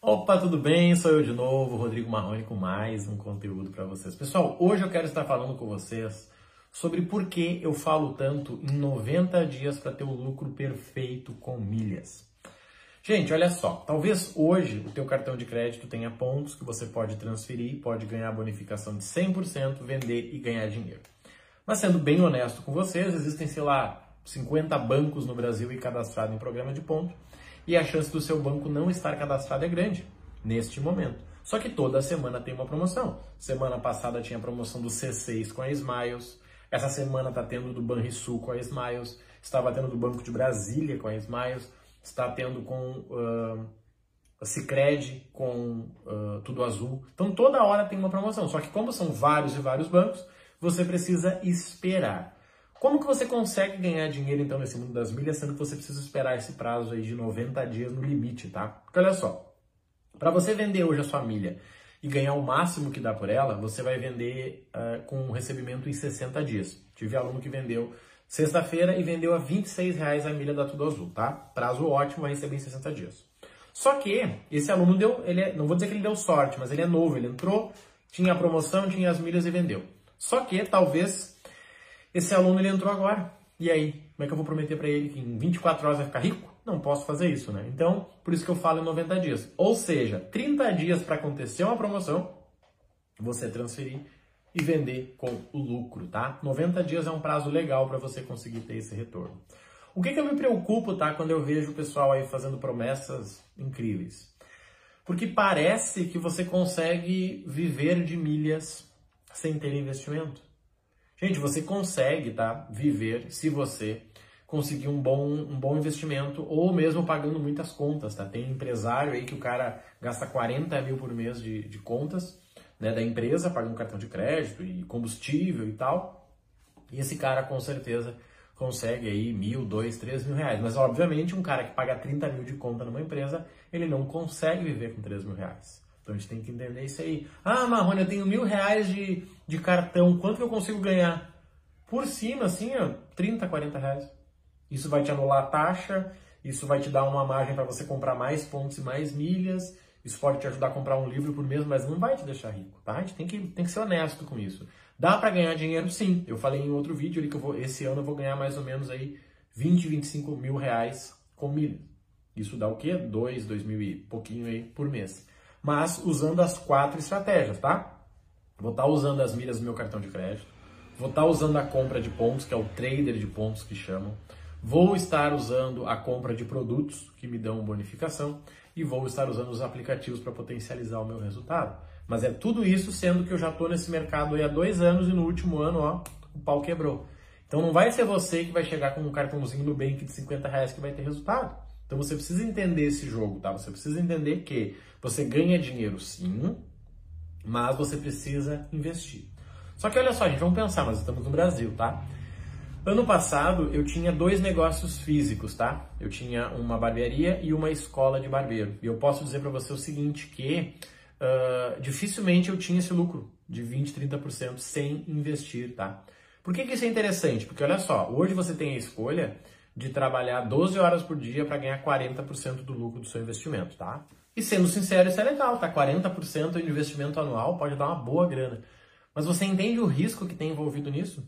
Opa, tudo bem? Sou eu de novo, Rodrigo Marrone, com mais um conteúdo para vocês. Pessoal, hoje eu quero estar falando com vocês sobre por que eu falo tanto em 90 dias para ter o lucro perfeito com milhas. Gente, olha só, talvez hoje o teu cartão de crédito tenha pontos que você pode transferir, pode ganhar bonificação de 100%, vender e ganhar dinheiro. Mas sendo bem honesto com vocês, existem, sei lá, 50 bancos no Brasil e cadastrado em programa de ponto, e a chance do seu banco não estar cadastrado é grande neste momento. Só que toda semana tem uma promoção. Semana passada tinha a promoção do C6 com a Smiles, essa semana está tendo do Banrisul com a Smiles, estava tendo do Banco de Brasília com a Smiles, está tendo com uh, a Cicred com uh, Tudo Azul. Então toda hora tem uma promoção. Só que como são vários e vários bancos, você precisa esperar. Como que você consegue ganhar dinheiro então nesse mundo das milhas, sendo que você precisa esperar esse prazo aí de 90 dias no limite, tá? Porque olha só, para você vender hoje a sua milha e ganhar o máximo que dá por ela, você vai vender uh, com recebimento em 60 dias. Tive aluno que vendeu sexta-feira e vendeu a 26 reais a milha da Tudo Azul, tá? Prazo ótimo, vai receber em 60 dias. Só que esse aluno deu, ele é, não vou dizer que ele deu sorte, mas ele é novo, ele entrou, tinha a promoção, tinha as milhas e vendeu. Só que talvez esse aluno ele entrou agora. E aí, como é que eu vou prometer para ele que em 24 horas vai ficar rico? Não posso fazer isso, né? Então, por isso que eu falo em 90 dias. Ou seja, 30 dias para acontecer uma promoção, você transferir e vender com o lucro, tá? 90 dias é um prazo legal para você conseguir ter esse retorno. O que, que eu me preocupo, tá, quando eu vejo o pessoal aí fazendo promessas incríveis? Porque parece que você consegue viver de milhas sem ter investimento. Gente, você consegue, tá? Viver se você conseguir um bom, um bom investimento ou mesmo pagando muitas contas, tá? Tem empresário aí que o cara gasta 40 mil por mês de, de contas né, da empresa, pagando cartão de crédito e combustível e tal. E esse cara com certeza consegue aí mil, dois, três mil reais. Mas obviamente um cara que paga 30 mil de conta numa empresa, ele não consegue viver com 3 mil reais. Então a gente tem que entender isso aí. Ah, Marrone, eu tenho mil reais de, de cartão, quanto que eu consigo ganhar? Por cima, assim, ó, 30, 40 reais. Isso vai te anular a taxa, isso vai te dar uma margem para você comprar mais pontos e mais milhas, isso pode te ajudar a comprar um livro por mês, mas não vai te deixar rico, tá? A gente tem que, tem que ser honesto com isso. Dá para ganhar dinheiro sim. Eu falei em outro vídeo ali que eu vou, esse ano eu vou ganhar mais ou menos aí 20, 25 mil reais com milhas. Isso dá o quê? 2, 2 mil e pouquinho aí por mês mas usando as quatro estratégias, tá? Vou estar tá usando as milhas do meu cartão de crédito, vou estar tá usando a compra de pontos, que é o trader de pontos que chamam, vou estar usando a compra de produtos que me dão bonificação e vou estar usando os aplicativos para potencializar o meu resultado. Mas é tudo isso sendo que eu já estou nesse mercado há dois anos e no último ano, ó, o pau quebrou. Então não vai ser você que vai chegar com um cartãozinho no Bank de 50 reais que vai ter resultado. Então você precisa entender esse jogo, tá? Você precisa entender que você ganha dinheiro sim, mas você precisa investir. Só que olha só, gente, vamos pensar, nós estamos no Brasil, tá? Ano passado eu tinha dois negócios físicos, tá? Eu tinha uma barbearia e uma escola de barbeiro. E eu posso dizer para você o seguinte, que uh, dificilmente eu tinha esse lucro de 20, 30% sem investir, tá? Por que, que isso é interessante? Porque olha só, hoje você tem a escolha de trabalhar 12 horas por dia para ganhar 40% do lucro do seu investimento, tá? E sendo sincero, isso é legal, tá? 40% do investimento anual pode dar uma boa grana. Mas você entende o risco que tem envolvido nisso?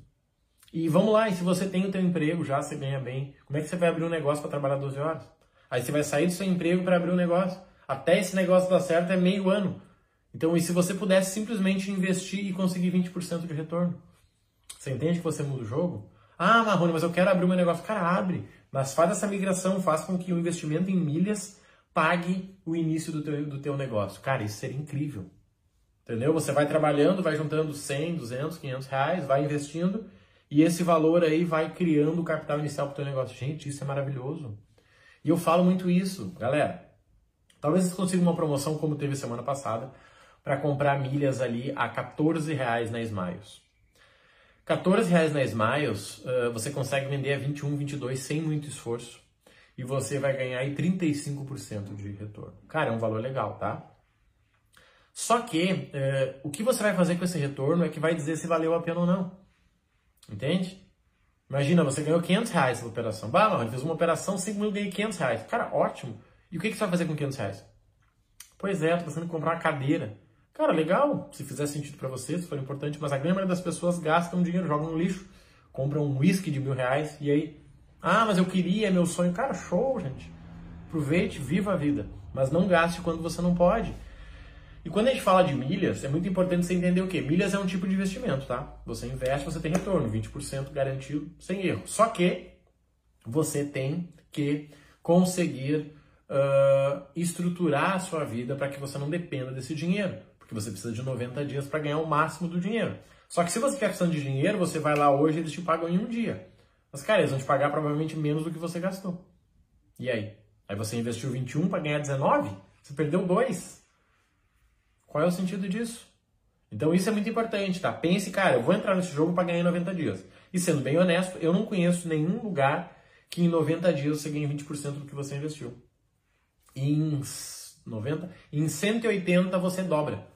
E vamos lá, e se você tem o teu emprego já, você ganha bem, como é que você vai abrir um negócio para trabalhar 12 horas? Aí você vai sair do seu emprego para abrir um negócio. Até esse negócio dar certo é meio ano. Então, e se você pudesse simplesmente investir e conseguir 20% de retorno? Você entende que você muda o jogo? Ah, Marrone, mas eu quero abrir um negócio. Cara, abre. Mas faz essa migração, faz com que o investimento em milhas pague o início do teu, do teu negócio. Cara, isso seria incrível. Entendeu? Você vai trabalhando, vai juntando 100, 200, 500 reais, vai investindo e esse valor aí vai criando o capital inicial para o teu negócio. Gente, isso é maravilhoso. E eu falo muito isso, galera. Talvez vocês consigam uma promoção como teve semana passada para comprar milhas ali a 14 reais na Smiles. 14 reais na Smiles, uh, você consegue vender a 21, 22 sem muito esforço. E você vai ganhar aí 35% de retorno. Cara, é um valor legal, tá? Só que uh, o que você vai fazer com esse retorno é que vai dizer se valeu a pena ou não. Entende? Imagina, você ganhou 500 reais na operação. Bah, não, fez uma operação, 5 mil, ganhei 500 reais. Cara, ótimo. E o que, que você vai fazer com 500 reais? Pois é, tô pensando em comprar uma cadeira. Cara, legal, se fizer sentido para você, se for importante, mas a grande maioria das pessoas gastam dinheiro, jogam no lixo, compram um whisky de mil reais e aí, ah, mas eu queria, é meu sonho. Cara, show, gente. Aproveite, viva a vida, mas não gaste quando você não pode. E quando a gente fala de milhas, é muito importante você entender o que? Milhas é um tipo de investimento, tá? Você investe, você tem retorno, 20% garantido, sem erro. Só que você tem que conseguir uh, estruturar a sua vida para que você não dependa desse dinheiro. Porque você precisa de 90 dias para ganhar o máximo do dinheiro. Só que se você quer precisando de dinheiro, você vai lá hoje e eles te pagam em um dia. Mas, cara, eles vão te pagar provavelmente menos do que você gastou. E aí? Aí você investiu 21 para ganhar 19? Você perdeu 2. Qual é o sentido disso? Então isso é muito importante, tá? Pense, cara, eu vou entrar nesse jogo para ganhar em 90 dias. E sendo bem honesto, eu não conheço nenhum lugar que em 90 dias você ganhe 20% do que você investiu. Em 90, em 180 você dobra.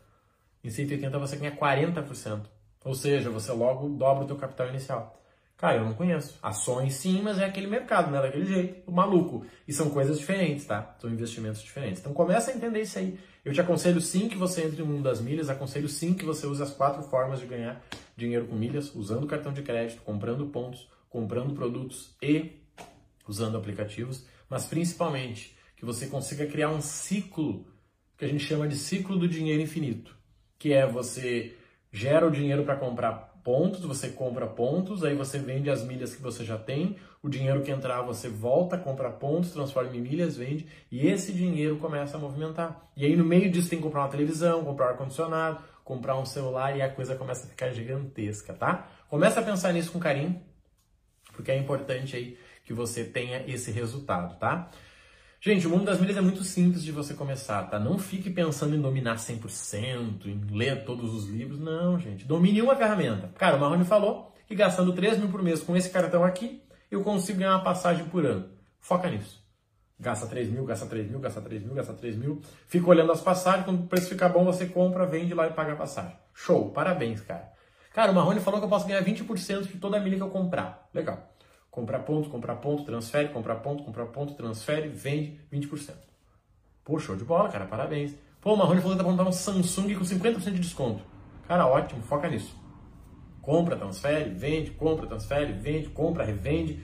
Em 180 você ganha 40%. Ou seja, você logo dobra o teu capital inicial. Cara, eu não conheço. Ações sim, mas é aquele mercado, né? Daquele jeito, maluco. E são coisas diferentes, tá? São investimentos diferentes. Então começa a entender isso aí. Eu te aconselho sim que você entre no mundo das milhas, aconselho sim que você use as quatro formas de ganhar dinheiro com milhas, usando cartão de crédito, comprando pontos, comprando produtos e usando aplicativos, mas principalmente que você consiga criar um ciclo que a gente chama de ciclo do dinheiro infinito, que é você gera o dinheiro para comprar pontos, você compra pontos, aí você vende as milhas que você já tem, o dinheiro que entrar você volta, compra pontos, transforma em milhas, vende, e esse dinheiro começa a movimentar. E aí no meio disso tem que comprar uma televisão, comprar um ar-condicionado, comprar um celular e a coisa começa a ficar gigantesca, tá? Começa a pensar nisso com carinho, porque é importante aí que você tenha esse resultado, tá? Gente, o mundo das milhas é muito simples de você começar, tá? Não fique pensando em dominar 100%, em ler todos os livros. Não, gente. Domine uma ferramenta. Cara, o Marrone falou que gastando 3 mil por mês com esse cartão aqui, eu consigo ganhar uma passagem por ano. Foca nisso. Gasta 3 mil, gasta 3 mil, gasta 3 mil, gasta 3 mil. Fica olhando as passagens, quando o preço ficar bom, você compra, vende lá e paga a passagem. Show, parabéns, cara. Cara, o Marrone falou que eu posso ganhar 20% de toda a milha que eu comprar. Legal. Comprar ponto, comprar ponto, transfere, comprar ponto, comprar ponto, transfere, vende 20%. Pô, show de bola, cara, parabéns. Pô, o Marrone falou que tá comprar um Samsung com 50% de desconto. Cara, ótimo, foca nisso. Compra, transfere, vende, compra, transfere, vende, compra, revende.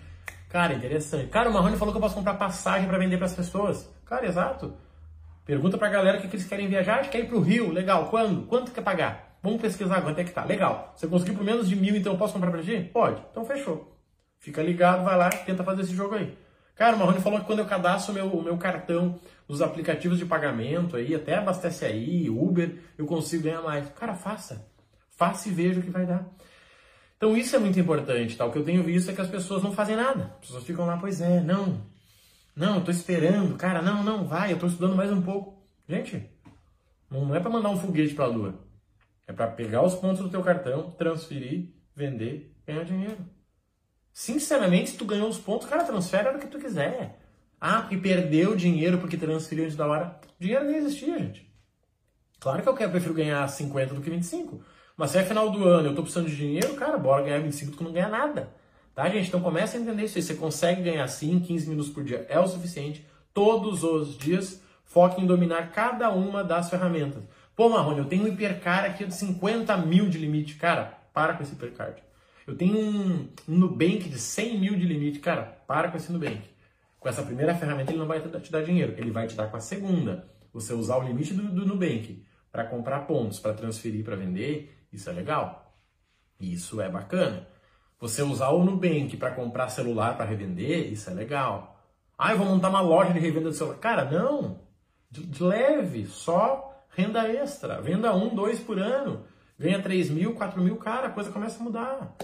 Cara, interessante. Cara, o Marrone falou que eu posso comprar passagem para vender para as pessoas. Cara, exato. Pergunta pra galera o que, que eles querem viajar. Quer ir pro Rio. Legal. Quando? Quanto quer pagar? Vamos pesquisar quanto é que tá. Legal. Você conseguiu por menos de mil, então eu posso comprar pra ti? Pode. Então fechou. Fica ligado, vai lá, tenta fazer esse jogo aí. Cara, o Marrone falou que quando eu cadastro o meu, meu cartão nos aplicativos de pagamento aí, até abastece aí, Uber, eu consigo ganhar mais. Cara, faça. Faça e veja o que vai dar. Então isso é muito importante, tá? O que eu tenho visto é que as pessoas não fazem nada. As pessoas ficam lá, pois é, não. Não, eu tô esperando. Cara, não, não, vai, eu tô estudando mais um pouco. Gente, não é para mandar um foguete para a lua. É para pegar os pontos do teu cartão, transferir, vender, ganhar dinheiro. Sinceramente, tu ganhou os pontos, cara, transfere hora que tu quiser. Ah, porque perdeu dinheiro porque transferiu antes da hora. Dinheiro nem existia, gente. Claro que eu quero, prefiro ganhar 50 do que 25. Mas se é final do ano eu tô precisando de dinheiro, cara, bora ganhar 25 tu não ganha nada. Tá, gente? Então começa a entender isso aí. Você consegue ganhar sim, 15 minutos por dia é o suficiente. Todos os dias, foque em dominar cada uma das ferramentas. Pô, Marrone, eu tenho um hipercar aqui de 50 mil de limite. Cara, para com esse hipercard. Eu tenho um, um Nubank de 100 mil de limite. Cara, para com esse Nubank. Com essa primeira ferramenta ele não vai te dar dinheiro, ele vai te dar com a segunda. Você usar o limite do, do Nubank para comprar pontos, para transferir, para vender, isso é legal. Isso é bacana. Você usar o Nubank para comprar celular para revender, isso é legal. Ah, eu vou montar uma loja de revenda de celular. Cara, não. De leve, só renda extra. Venda um, dois por ano. Ganha 3 mil, 4 mil, cara, a coisa começa a mudar.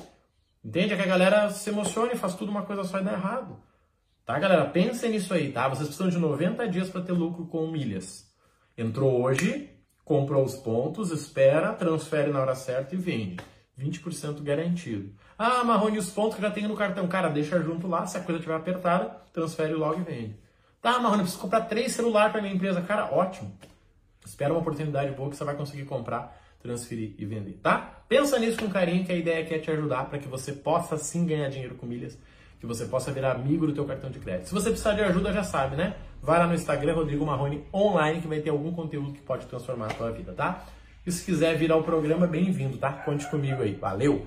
Entende? É que a galera se emociona e faz tudo uma coisa só e dá errado. Tá, galera? Pensem nisso aí, tá? Vocês precisam de 90 dias para ter lucro com milhas. Entrou hoje, comprou os pontos, espera, transfere na hora certa e vende. 20% garantido. Ah, Marrone, os pontos que já tenho no cartão. Cara, deixa junto lá, se a coisa estiver apertada, transfere logo e vende. Tá, Marrone, preciso comprar três celulares para minha empresa. Cara, ótimo. Espera uma oportunidade boa que você vai conseguir comprar transferir e vender, tá? Pensa nisso com carinho, que a ideia aqui é te ajudar para que você possa sim ganhar dinheiro com milhas que você possa virar amigo do teu cartão de crédito. Se você precisar de ajuda, já sabe, né? Vai lá no Instagram, Rodrigo Marrone Online, que vai ter algum conteúdo que pode transformar a tua vida, tá? E se quiser virar o programa, bem-vindo, tá? Conte comigo aí. Valeu!